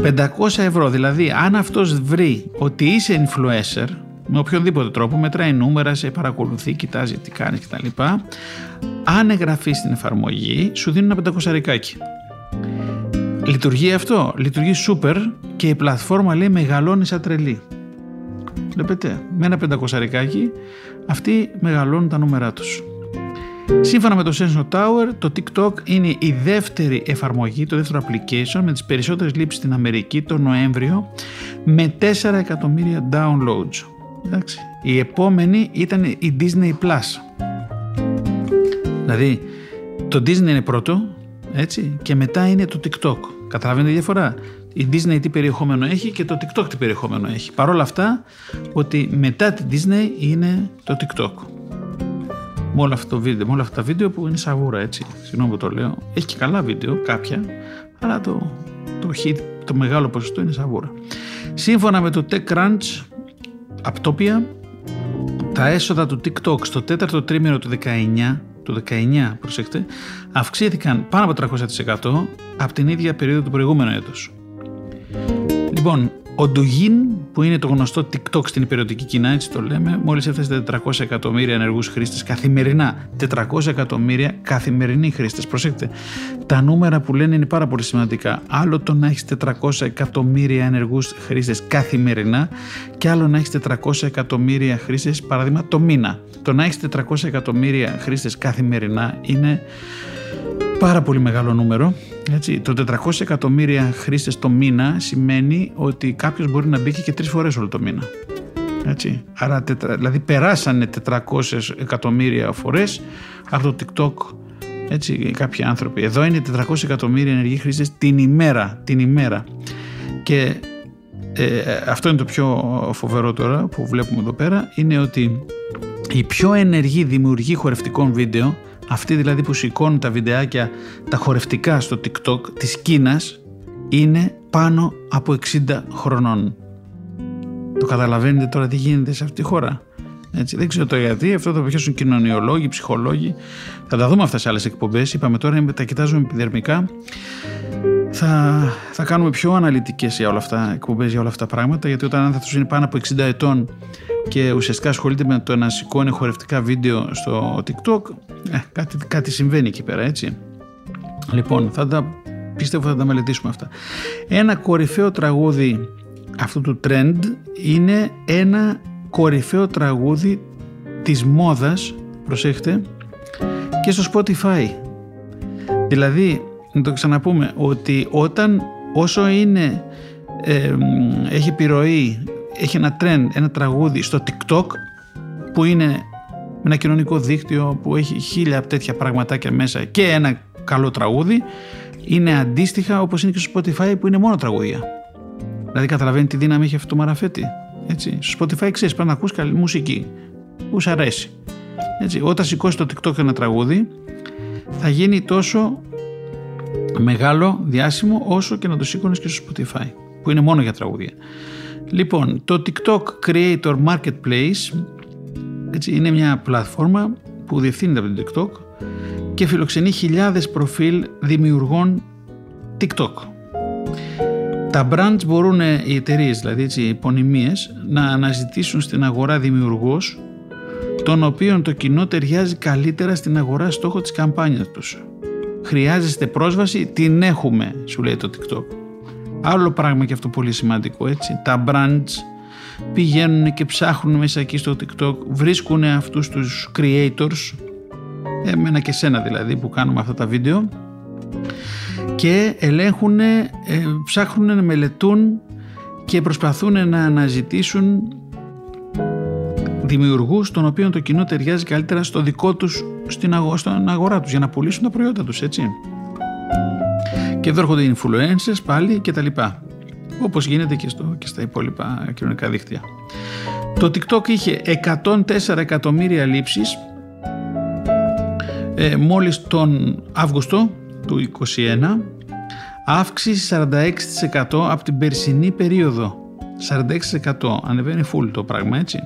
500 ευρώ, δηλαδή αν αυτός βρει ότι είσαι influencer, με οποιονδήποτε τρόπο, μετράει νούμερα, σε παρακολουθεί, κοιτάζει τι κάνεις κτλ. Αν εγγραφεί στην εφαρμογή, σου δίνουν ένα πεντακοσαρικάκι. Λειτουργεί αυτό, λειτουργεί super και η πλατφόρμα λέει μεγαλώνεις σαν τρελή. Βλέπετε, με ένα πεντακοσαρικάκι αυτοί μεγαλώνουν τα νούμερά τους. Σύμφωνα με το Sensor Tower, το TikTok είναι η δεύτερη εφαρμογή, το δεύτερο application με τις περισσότερες λήψεις στην Αμερική το Νοέμβριο με 4 εκατομμύρια downloads. Εντάξει. Η επόμενη ήταν η Disney Plus. Δηλαδή, το Disney είναι πρώτο, έτσι, και μετά είναι το TikTok. Καταλαβαίνετε τη διαφορά; Η Disney τι περιεχόμενο έχει και το TikTok τι περιεχόμενο έχει. Παρ' όλα αυτά, ότι μετά τη Disney είναι το TikTok. Με όλα, αυτό το βίντεο, με όλα αυτά τα βίντεο που είναι σαβούρα, έτσι. Συγγνώμη που το λέω. Έχει και καλά βίντεο, κάποια, αλλά το, το, το μεγάλο ποσοστό είναι σαβούρα. Σύμφωνα με το TechCrunch, Απτόπια, τα έσοδα του TikTok στο τέταρτο τρίμηνο του 19 του 19, προσέξτε, αυξήθηκαν πάνω από 300% από την ίδια περίοδο του προηγούμενου έτους. Λοιπόν, ο Ντουγίν, που είναι το γνωστό TikTok στην υπηρετική κοινά, έτσι το λέμε, μόλις έφτασε 400 εκατομμύρια ενεργούς χρήστες καθημερινά. 400 εκατομμύρια καθημερινοί χρήστες. Προσέξτε, τα νούμερα που λένε είναι πάρα πολύ σημαντικά. Άλλο το να έχεις 400 εκατομμύρια ενεργούς χρήστες καθημερινά και άλλο να έχεις 400 εκατομμύρια χρήστες, παράδειγμα, το μήνα. Το να έχεις 400 εκατομμύρια χρήστες καθημερινά είναι πάρα πολύ μεγάλο νούμερο. Έτσι, το 400 εκατομμύρια χρήστες το μήνα σημαίνει ότι κάποιος μπορεί να μπει και τρεις φορές όλο το μήνα. Έτσι. Άρα, δηλαδή περάσανε 400 εκατομμύρια φορές από το TikTok έτσι, κάποιοι άνθρωποι. Εδώ είναι 400 εκατομμύρια ενεργοί χρήστες την ημέρα. Την ημέρα. Και ε, αυτό είναι το πιο φοβερό τώρα που βλέπουμε εδώ πέρα είναι ότι οι πιο ενεργοί δημιουργοί χορευτικών βίντεο αυτοί δηλαδή που σηκώνουν τα βιντεάκια τα χορευτικά στο TikTok της Κίνας είναι πάνω από 60 χρονών. Το καταλαβαίνετε τώρα τι γίνεται σε αυτή τη χώρα. Έτσι, δεν ξέρω το γιατί, αυτό θα πιάσουν κοινωνιολόγοι, ψυχολόγοι. Θα τα δούμε αυτά σε άλλες εκπομπές. Είπαμε τώρα, τα κοιτάζουμε επιδερμικά. Θα, θα κάνουμε πιο αναλυτικές για όλα αυτά, εκπομπές για όλα αυτά τα πράγματα. Γιατί όταν άνθρωπος είναι πάνω από 60 ετών και ουσιαστικά ασχολείται με το να σηκώνει χορευτικά βίντεο στο TikTok, ε, κάτι, κάτι συμβαίνει εκεί πέρα, έτσι. Λοιπόν, θα τα, πιστεύω θα τα μελετήσουμε αυτά. Ένα κορυφαίο τραγούδι αυτού του trend είναι ένα κορυφαίο τραγούδι της μόδας, προσέχτε, και στο Spotify. Δηλαδή, να το ξαναπούμε, ότι όταν όσο είναι, έχει επιρροή έχει ένα trend, ένα τραγούδι στο TikTok που είναι ένα κοινωνικό δίκτυο που έχει χίλια τέτοια πραγματάκια μέσα και ένα καλό τραγούδι είναι αντίστοιχα όπως είναι και στο Spotify που είναι μόνο τραγούδια. Δηλαδή καταλαβαίνει τι δύναμη έχει αυτό το μαραφέτη. Έτσι. Στο Spotify ξέρεις πρέπει να ακούς καλή μουσική που σου αρέσει. Έτσι. Όταν σηκώσει το TikTok ένα τραγούδι θα γίνει τόσο μεγάλο, διάσημο όσο και να το σήκωνες και στο Spotify που είναι μόνο για τραγούδια. Λοιπόν, το TikTok Creator Marketplace έτσι, είναι μια πλατφόρμα που διευθύνεται από το TikTok και φιλοξενεί χιλιάδες προφίλ δημιουργών TikTok. Τα brands μπορούν, οι εταιρείες δηλαδή έτσι, οι επωνυμίες, να αναζητήσουν στην αγορά δημιουργούς τον οποίον το κοινό ταιριάζει καλύτερα στην αγορά στόχο της καμπάνιας τους. Χρειάζεστε πρόσβαση, την έχουμε, σου λέει το TikTok. Άλλο πράγμα και αυτό πολύ σημαντικό, έτσι. Τα brands πηγαίνουν και ψάχνουν μέσα εκεί στο TikTok, βρίσκουν αυτούς τους creators, εμένα και σένα δηλαδή που κάνουμε αυτά τα βίντεο και ελέγχουν, ε, ψάχνουν να μελετούν και προσπαθούν να αναζητήσουν δημιουργούς των οποίων το κοινό ταιριάζει καλύτερα στο δικό τους στην αγορά, στην αγορά τους για να πουλήσουν τα προϊόντα τους έτσι. Και εδώ έρχονται οι influencers πάλι και τα λοιπά. Όπως γίνεται και, στο, και στα υπόλοιπα κοινωνικά δίκτυα. Το TikTok είχε 104 εκατομμύρια λήψεις ε, μόλις τον Αύγουστο του 2021 αύξηση 46% από την περσινή περίοδο. 46% ανεβαίνει full το πράγμα έτσι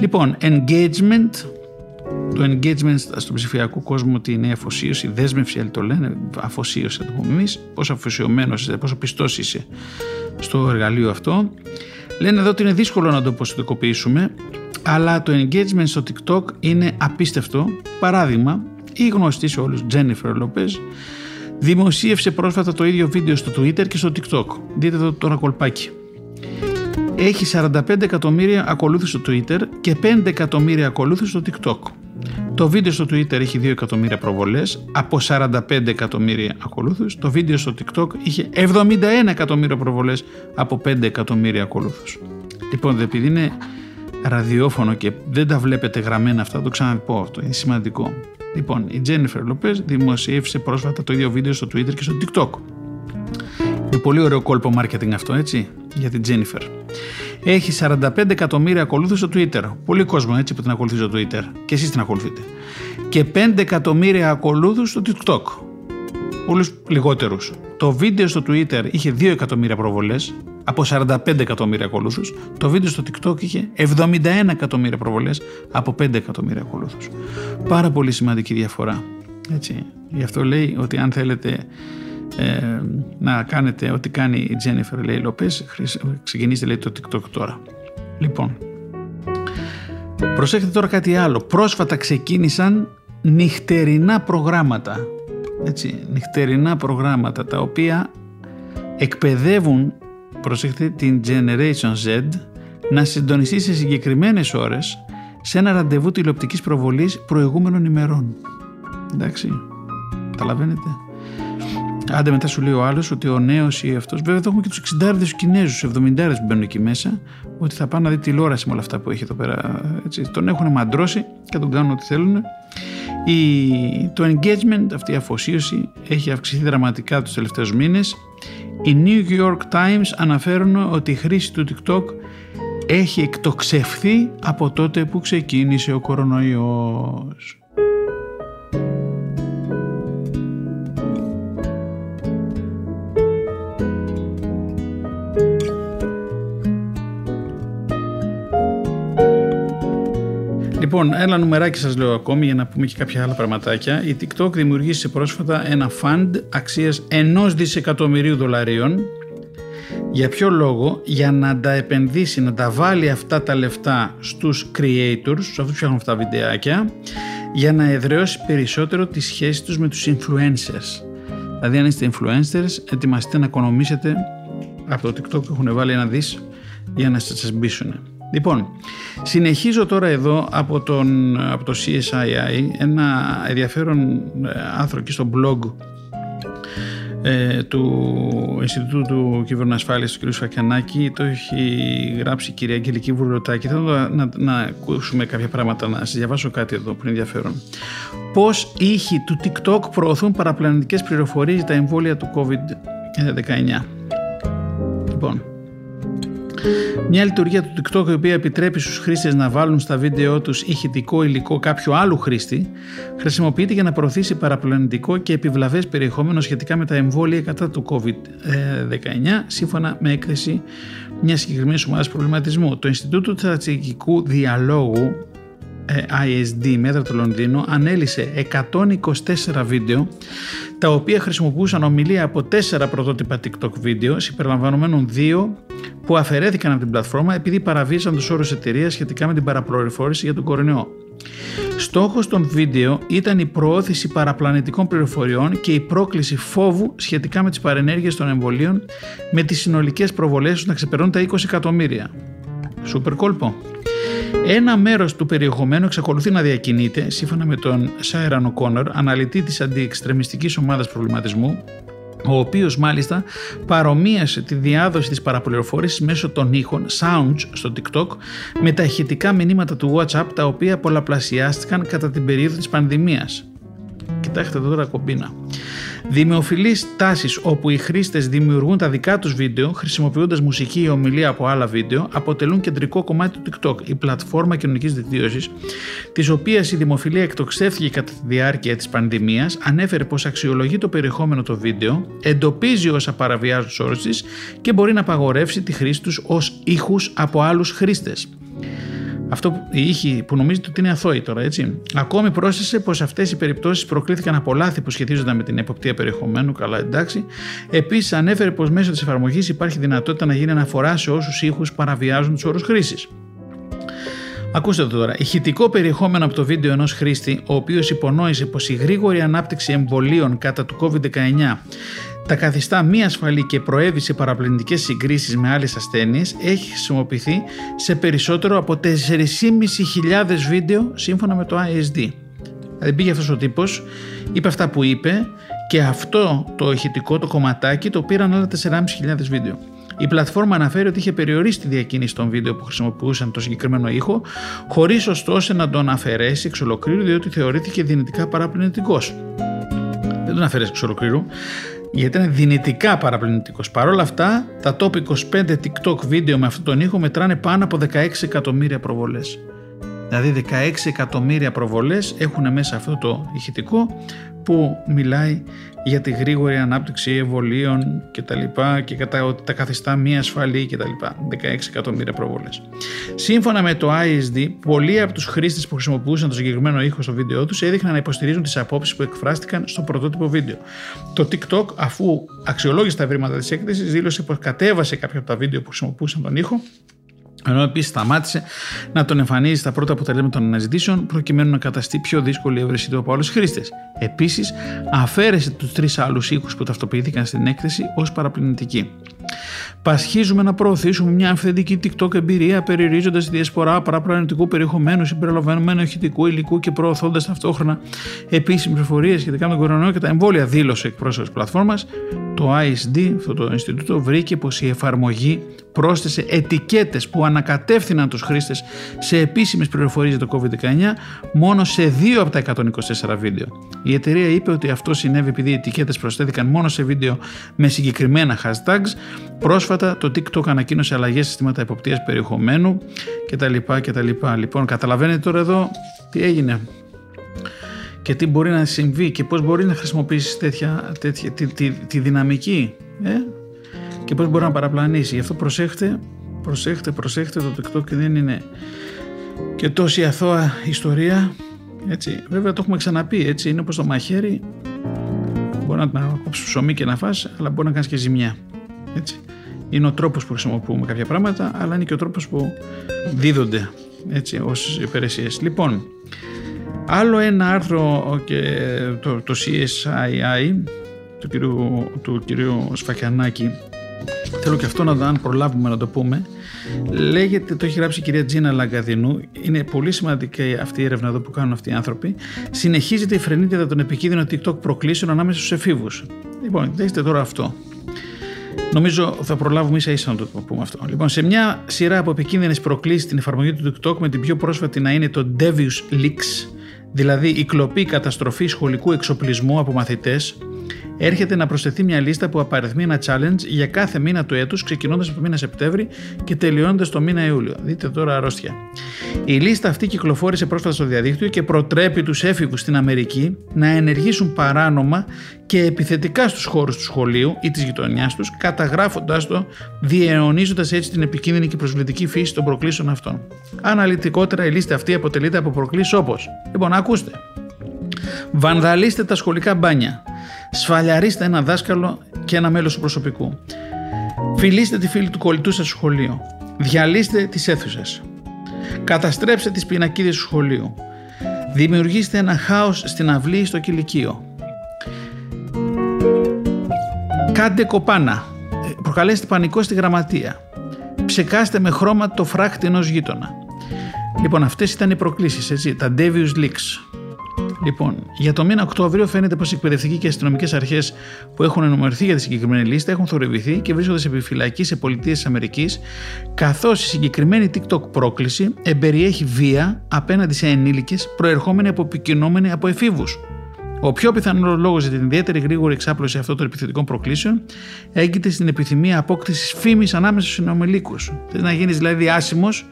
λοιπόν engagement το engagement στο ψηφιακό κόσμο τι είναι αφοσίωση, δέσμευση, αλλά το λένε, αφοσίωση, θα το πούμε εμείς, πόσο αφοσιωμένος είσαι, πόσο πιστός είσαι στο εργαλείο αυτό. Λένε εδώ ότι είναι δύσκολο να το ποσοτικοποιήσουμε, αλλά το engagement στο TikTok είναι απίστευτο. Παράδειγμα, η γνωστή σε όλους Jennifer Lopez δημοσίευσε πρόσφατα το ίδιο βίντεο στο Twitter και στο TikTok. Δείτε εδώ τώρα κολπάκι. Έχει 45 εκατομμύρια ακολούθους στο Twitter και 5 εκατομμύρια ακολούθους στο TikTok. Το βίντεο στο Twitter έχει 2 εκατομμύρια προβολές από 45 εκατομμύρια ακολούθους. Το βίντεο στο TikTok είχε 71 εκατομμύρια προβολές από 5 εκατομμύρια ακολούθους. Λοιπόν, επειδή είναι ραδιόφωνο και δεν τα βλέπετε γραμμένα αυτά, το ξαναπώ αυτό, είναι σημαντικό. Λοιπόν, η Jennifer Lopez δημοσίευσε πρόσφατα το ίδιο βίντεο στο Twitter και στο TikTok. Είναι πολύ ωραίο κόλπο marketing αυτό, έτσι, για την Jennifer. Έχει 45 εκατομμύρια ακολούθους στο Twitter. Πολύ κόσμο έτσι που την ακολουθεί στο Twitter. Και εσείς την ακολουθείτε. Και 5 εκατομμύρια ακολούθους στο TikTok. Όλου λιγότερους. Το βίντεο στο Twitter είχε 2 εκατομμύρια προβολές από 45 εκατομμύρια ακολούθους. Το βίντεο στο TikTok είχε 71 εκατομμύρια προβολές από 5 εκατομμύρια ακολούθους. Πάρα πολύ σημαντική διαφορά. Έτσι. Γι' αυτό λέει ότι αν θέλετε ε, να κάνετε ό,τι κάνει η Jennifer λέει Λοπές. Ξεκινήστε λέει το TikTok τώρα. Λοιπόν προσέχετε τώρα κάτι άλλο. Πρόσφατα ξεκίνησαν νυχτερινά προγράμματα. Έτσι, νυχτερινά προγράμματα τα οποία εκπαιδεύουν προσέχετε την Generation Z να συντονιστεί σε συγκεκριμένες ώρες σε ένα ραντεβού τηλεοπτικής προβολής προηγούμενων ημερών. Εντάξει, καταλαβαίνετε Άντε μετά σου λέει ο άλλος ότι ο νέος ή αυτός. Βέβαια εδώ έχουμε και τους 60 του Κινέζους, 70 που μπαίνουν εκεί μέσα, ότι θα πάνε να δει τηλεόραση με όλα αυτά που έχει εδώ πέρα. Έτσι. Τον έχουν μαντρώσει και τον κάνουν ό,τι θέλουν. Η, το engagement, αυτή η αφοσίωση, έχει αυξηθεί δραματικά τους τελευταίους μήνες. Οι New York Times αναφέρουν ότι η χρήση του TikTok έχει εκτοξευθεί από τότε που ξεκίνησε ο κορονοϊός. Λοιπόν, ένα νουμεράκι σας λέω ακόμη για να πούμε και κάποια άλλα πραγματάκια. Η TikTok δημιουργήσε πρόσφατα ένα fund αξίας ενός δισεκατομμυρίου δολαρίων. Για ποιο λόγο, για να τα επενδύσει, να τα βάλει αυτά τα λεφτά στους creators, στους αυτούς που φτιάχνουν αυτά τα βιντεάκια, για να εδραιώσει περισσότερο τη σχέση τους με τους influencers. Δηλαδή αν είστε influencers, ετοιμαστείτε να οικονομήσετε από το TikTok που έχουν βάλει ένα δις για να σας μπήσουν. Λοιπόν, συνεχίζω τώρα εδώ από, τον, από το CSII ένα ενδιαφέρον ε, άνθρωπο και στο blog ε, του Ινστιτούτου του Κυβερνοασφάλειας του κ. Φακιανάκη το έχει γράψει η κυρία Αγγελική Βουρλωτάκη θέλω να, να, να, ακούσουμε κάποια πράγματα να σας διαβάσω κάτι εδώ που είναι ενδιαφέρον. Πως ήχοι του TikTok προωθούν παραπλανητικές πληροφορίες για τα εμβόλια του COVID-19 λοιπόν Μια λειτουργία του TikTok η οποία επιτρέπει στους χρήστες να βάλουν στα βίντεο τους ηχητικό υλικό κάποιου άλλου χρήστη χρησιμοποιείται για να προωθήσει παραπλανητικό και επιβλαβές περιεχόμενο σχετικά με τα εμβόλια κατά του COVID-19 σύμφωνα με έκθεση μιας συγκεκριμένης ομάδας προβληματισμού. Το Ινστιτούτο Στρατηγικού Διαλόγου ε, ISD μέτρα του Λονδίνου ανέλησε 124 βίντεο τα οποία χρησιμοποιούσαν ομιλία από τέσσερα πρωτότυπα TikTok βίντεο συμπεριλαμβανομένων δύο που αφαιρέθηκαν από την πλατφόρμα επειδή παραβίασαν τους όρους εταιρείας σχετικά με την παραπληροφόρηση για τον κορονοϊό. Στόχος των βίντεο ήταν η προώθηση παραπλανητικών πληροφοριών και η πρόκληση φόβου σχετικά με τις παρενέργειες των εμβολίων με τις συνολικές προβολές να ξεπερνούν τα 20 εκατομμύρια. Σούπερ κόλπο. Ένα μέρος του περιεχομένου εξακολουθεί να διακινείται, σύμφωνα με τον Σάιραν Οκόνορ, αναλυτή της αντιεξτρεμιστικής ομάδας προβληματισμού, ο οποίος μάλιστα παρομοίασε τη διάδοση της παραπληροφόρησης μέσω των ήχων sounds στο TikTok με τα ηχητικά μηνύματα του WhatsApp τα οποία πολλαπλασιάστηκαν κατά την περίοδο της πανδημίας. Κοιτάξτε τώρα κομπίνα. Δημιοφιλεί τάσει όπου οι χρήστες δημιουργούν τα δικά τους βίντεο χρησιμοποιώντας μουσική ή ομιλία από άλλα βίντεο αποτελούν κεντρικό κομμάτι του TikTok, η πλατφόρμα κοινωνικής δικτύωσης, της οποίας η δημοφιλία εκτοξεύθηκε κατά τη διάρκεια της πανδημίας, ανέφερε πως αξιολογεί το περιεχόμενο το βίντεο, εντοπίζει όσα παραβιάζουν τους όρους της και μπορεί να απαγορεύσει τη χρήση τους ως ήχους από άλλους χρήστες. Αυτό η ήχη που νομίζετε ότι είναι αθώοι τώρα, έτσι. Ακόμη πρόσθεσε πως αυτές οι περιπτώσεις προκλήθηκαν από λάθη που σχετίζονταν με την εποπτεία περιεχομένου, καλά εντάξει. Επίσης, ανέφερε πως μέσω της εφαρμογής υπάρχει δυνατότητα να γίνει αναφορά σε όσους ήχους παραβιάζουν τους όρους χρήσης. Ακούστε το τώρα. Ηχητικό περιεχόμενο από το βίντεο ενός χρήστη, ο οποίος υπονόησε πως η γρήγορη ανάπτυξη εμβολίων κατά του COVID-19 τα καθιστά μη ασφαλή και προέβη σε παραπλανητικές συγκρίσεις με άλλες ασθένειες έχει χρησιμοποιηθεί σε περισσότερο από 4.500 βίντεο σύμφωνα με το ISD. Δηλαδή πήγε αυτός ο τύπος, είπε αυτά που είπε και αυτό το ηχητικό, το κομματάκι το πήραν άλλα 4.500 βίντεο. Η πλατφόρμα αναφέρει ότι είχε περιορίσει τη διακίνηση των βίντεο που χρησιμοποιούσαν το συγκεκριμένο ήχο, χωρίς ωστόσο να τον αφαιρέσει εξ ολοκλήρου, διότι θεωρήθηκε δυνητικά παραπλανητικός. Δεν τον αφαιρέσει εξ ολοκλήρου γιατί είναι δυνητικά παραπλανητικός. Παρ' όλα αυτά, τα top 25 TikTok βίντεο με αυτόν τον ήχο μετράνε πάνω από 16 εκατομμύρια προβολές. Δηλαδή 16 εκατομμύρια προβολές έχουν μέσα αυτό το ηχητικό που μιλάει για τη γρήγορη ανάπτυξη εμβολίων και τα λοιπά και κατά ότι τα καθιστά μη ασφαλή και τα λοιπά. 16 εκατομμύρια προβολές. Σύμφωνα με το ISD, πολλοί από τους χρήστες που χρησιμοποιούσαν το συγκεκριμένο ήχο στο βίντεο τους έδειχναν να υποστηρίζουν τις απόψεις που εκφράστηκαν στο πρωτότυπο βίντεο. Το TikTok, αφού αξιολόγησε τα ευρήματα της έκθεσης, δήλωσε πως κατέβασε κάποια από τα βίντεο που χρησιμοποιούσαν τον ήχο ενώ επίσης σταμάτησε να τον εμφανίζει στα πρώτα αποτελέσματα των αναζητήσεων προκειμένου να καταστεί πιο δύσκολη η έβρεσή του από άλλους χρήστες. Επίσης, αφαίρεσε τους τρεις άλλους ήχους που ταυτοποιήθηκαν στην έκθεση ως παραπληνητικοί. Πασχίζουμε να προωθήσουμε μια αυθεντική TikTok εμπειρία περιορίζοντας τη διασπορά παραπλανητικού περιεχομένου συμπεριλαμβανομένου ηχητικού υλικού και προωθώντας ταυτόχρονα επίσημες πληροφορίες σχετικά με τον κορονοϊό και τα εμβόλια, δήλωσε εκπρόσωπος της πλατφόρμας. Το ISD, αυτό το Ινστιτούτο, βρήκε πως η εφαρμογή πρόσθεσε ετικέτες που ανακατεύθυναν τους χρήστες σε επίσημες πληροφορίες για το COVID-19 μόνο σε δύο από τα 124 βίντεο. Η εταιρεία είπε ότι αυτό συνέβη επειδή οι ετικέτες προσθέθηκαν μόνο σε βίντεο με συγκεκριμένα hashtags. Πρόσφατα το TikTok ανακοίνωσε αλλαγές συστήματα εποπτείας περιεχομένου κτλ. κτλ. Λοιπόν, καταλαβαίνετε τώρα εδώ τι έγινε και τι μπορεί να συμβεί και πώς μπορεί να χρησιμοποιήσεις τέτοια, τέτοια, τη, τη, τη δυναμική ε; και πώς μπορεί να παραπλανήσει. Γι' αυτό προσέχτε, προσέχτε, προσέχτε το TikTok δεν είναι και τόση αθώα ιστορία. Έτσι. Βέβαια το έχουμε ξαναπεί, έτσι είναι όπως το μαχαίρι, μπορεί να κόψεις ψωμί και να φας, αλλά μπορεί να κάνεις και ζημιά. Έτσι. Είναι ο τρόπος που χρησιμοποιούμε κάποια πράγματα, αλλά είναι και ο τρόπος που δίδονται έτσι, ως υπηρεσίες. Λοιπόν, άλλο ένα άρθρο και το, το CSII του κυρίου, του κυρίου Σφακιανάκη Θέλω και αυτό να αν προλάβουμε να το πούμε. Λέγεται, το έχει γράψει η κυρία Τζίνα Λαγκαδινού. Είναι πολύ σημαντική αυτή η έρευνα εδώ που κάνουν αυτοί οι άνθρωποι. Συνεχίζεται η φρενίτιδα των επικίνδυνων TikTok προκλήσεων ανάμεσα στους εφήβους. Λοιπόν, δείτε τώρα αυτό. Νομίζω θα προλάβουμε ίσα ίσα να το πούμε αυτό. Λοιπόν, σε μια σειρά από επικίνδυνες προκλήσεις στην εφαρμογή του TikTok, με την πιο πρόσφατη να είναι το Devious Leaks, δηλαδή η κλοπή καταστροφής σχολικού εξοπλισμού από μαθητές, έρχεται να προσθεθεί μια λίστα που απαριθμεί ένα challenge για κάθε μήνα του έτους ξεκινώντας από το μήνα Σεπτέμβρη και τελειώνοντας το μήνα Ιούλιο. Δείτε τώρα αρρώστια. Η λίστα αυτή κυκλοφόρησε πρόσφατα στο διαδίκτυο και προτρέπει τους έφηβους στην Αμερική να ενεργήσουν παράνομα και επιθετικά στους χώρους του σχολείου ή της γειτονιάς τους, καταγράφοντας το, διαιωνίζοντας έτσι την επικίνδυνη και προσβλητική φύση των προκλήσεων αυτών. Αναλυτικότερα η λίστα αυτή αποτελείται από προκλήσεις όπως, λοιπόν ακούστε, βανδαλίστε τα σχολικά μπάνια, σφαλιαρίστε ένα δάσκαλο και ένα μέλος του προσωπικού, φιλήστε τη φίλη του κολλητού σας στο σχολείο, διαλύστε τις αίθουσες, καταστρέψτε τις πινακίδες του σχολείου, δημιουργήστε ένα χάος στην αυλή στο κηλικείο, κάντε κοπάνα, προκαλέστε πανικό στη γραμματεία, ψεκάστε με χρώμα το φράχτη ενός γείτονα. Λοιπόν, αυτές ήταν οι προκλήσεις, έτσι, τα Devious Leaks. Λοιπόν, για το μήνα Οκτώβριο φαίνεται πως οι εκπαιδευτικοί και αστυνομικές αρχές που έχουν ενημερωθεί για τη συγκεκριμένη λίστα έχουν θορυβηθεί και βρίσκονται σε επιφυλακή σε πολιτείες της Αμερικής, καθώς η συγκεκριμένη TikTok πρόκληση εμπεριέχει βία απέναντι σε ενήλικες προερχόμενοι από επικοινωνόμενοι από εφήβους. Ο πιο πιθανός λόγος για την ιδιαίτερη γρήγορη εξάπλωση αυτών των επιθετικών προκλήσεων έγκυται στην επιθυμία απόκτησης φήμης ανάμεσα στους συνομιλίκους. να γίνεις δηλαδή άσημος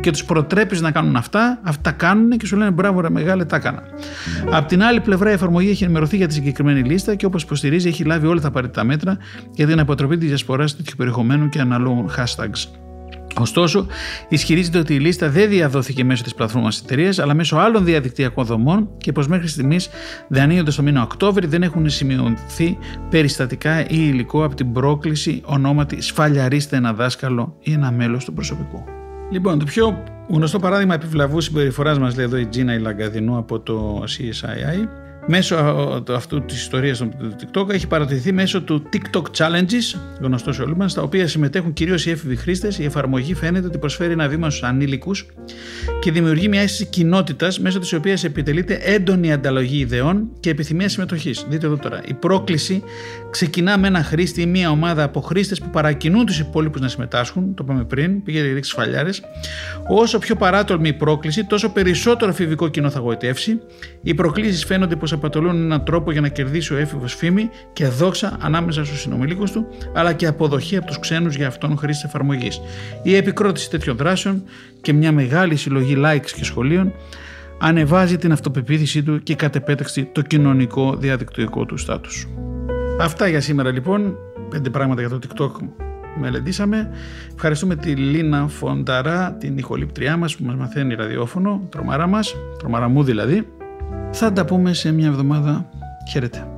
και τους προτρέπεις να κάνουν αυτά, αυτά κάνουν και σου λένε μπράβο, ρε μεγάλε, τα έκανα. Απ' την άλλη πλευρά, η εφαρμογή έχει ενημερωθεί για τη συγκεκριμένη λίστα και όπως υποστηρίζει, έχει λάβει όλα τα απαραίτητα μέτρα για την αποτροπή της διασποράς τέτοιου περιεχομένου και αναλόγων hashtags. Ωστόσο, ισχυρίζεται ότι η λίστα δεν διαδόθηκε μέσω της πλατφόρμας της εταιρείας, αλλά μέσω άλλων διαδικτυακών δομών και πως μέχρι στιγμής διανύονται στο μήνα Οκτώβρη δεν έχουν σημειωθεί περιστατικά ή υλικό από την πρόκληση ονόματι Σφαλιαρίστε ένα δάσκαλο ή ένα μέλος του προσωπικού. Λοιπόν, το πιο γνωστό παράδειγμα επιβλαβού συμπεριφοράς μας λέει εδώ η Τζίνα Ιλαγκαδινού από το CSII μέσω αυτού της ιστορίας του TikTok έχει παρατηρηθεί μέσω του TikTok Challenges, γνωστό σε όλους μας, στα οποία συμμετέχουν κυρίως οι έφηβοι χρήστες. Η εφαρμογή φαίνεται ότι προσφέρει ένα βήμα στους ανήλικους και δημιουργεί μια αίσθηση κοινότητας μέσω της οποίας επιτελείται έντονη ανταλλαγή ιδεών και επιθυμίας συμμετοχής. Δείτε εδώ τώρα. Η πρόκληση ξεκινά με ένα χρήστη ή μια ομάδα από χρήστες που παρακινούν τους υπόλοιπους να συμμετάσχουν. Το είπαμε πριν, πήγε ρίξει φαλιάρε. Όσο πιο παράτολμη η πρόκληση, τόσο περισσότερο φιβικό κοινό θα γοητεύσει. Οι προκλήσεις φαίνονται πως αποτελούν έναν τρόπο για να κερδίσει ο έφηβος φήμη και δόξα ανάμεσα στους συνομιλίκους του, αλλά και αποδοχή από τους ξένους για αυτόν χρήση εφαρμογής. Η επικρότηση τέτοιων δράσεων και μια μεγάλη συλλογή likes και σχολείων ανεβάζει την αυτοπεποίθησή του και κατ' επέταξη το κοινωνικό διαδικτυακό του στάτους. Αυτά για σήμερα λοιπόν, πέντε πράγματα για το TikTok μελετήσαμε. Ευχαριστούμε τη Λίνα Φονταρά, την ηχολήπτριά μας που μας μαθαίνει ραδιόφωνο, τρομαρά μας, τρομαρά μου δηλαδή. Θα τα πούμε σε μια εβδομάδα. Χαίρετε.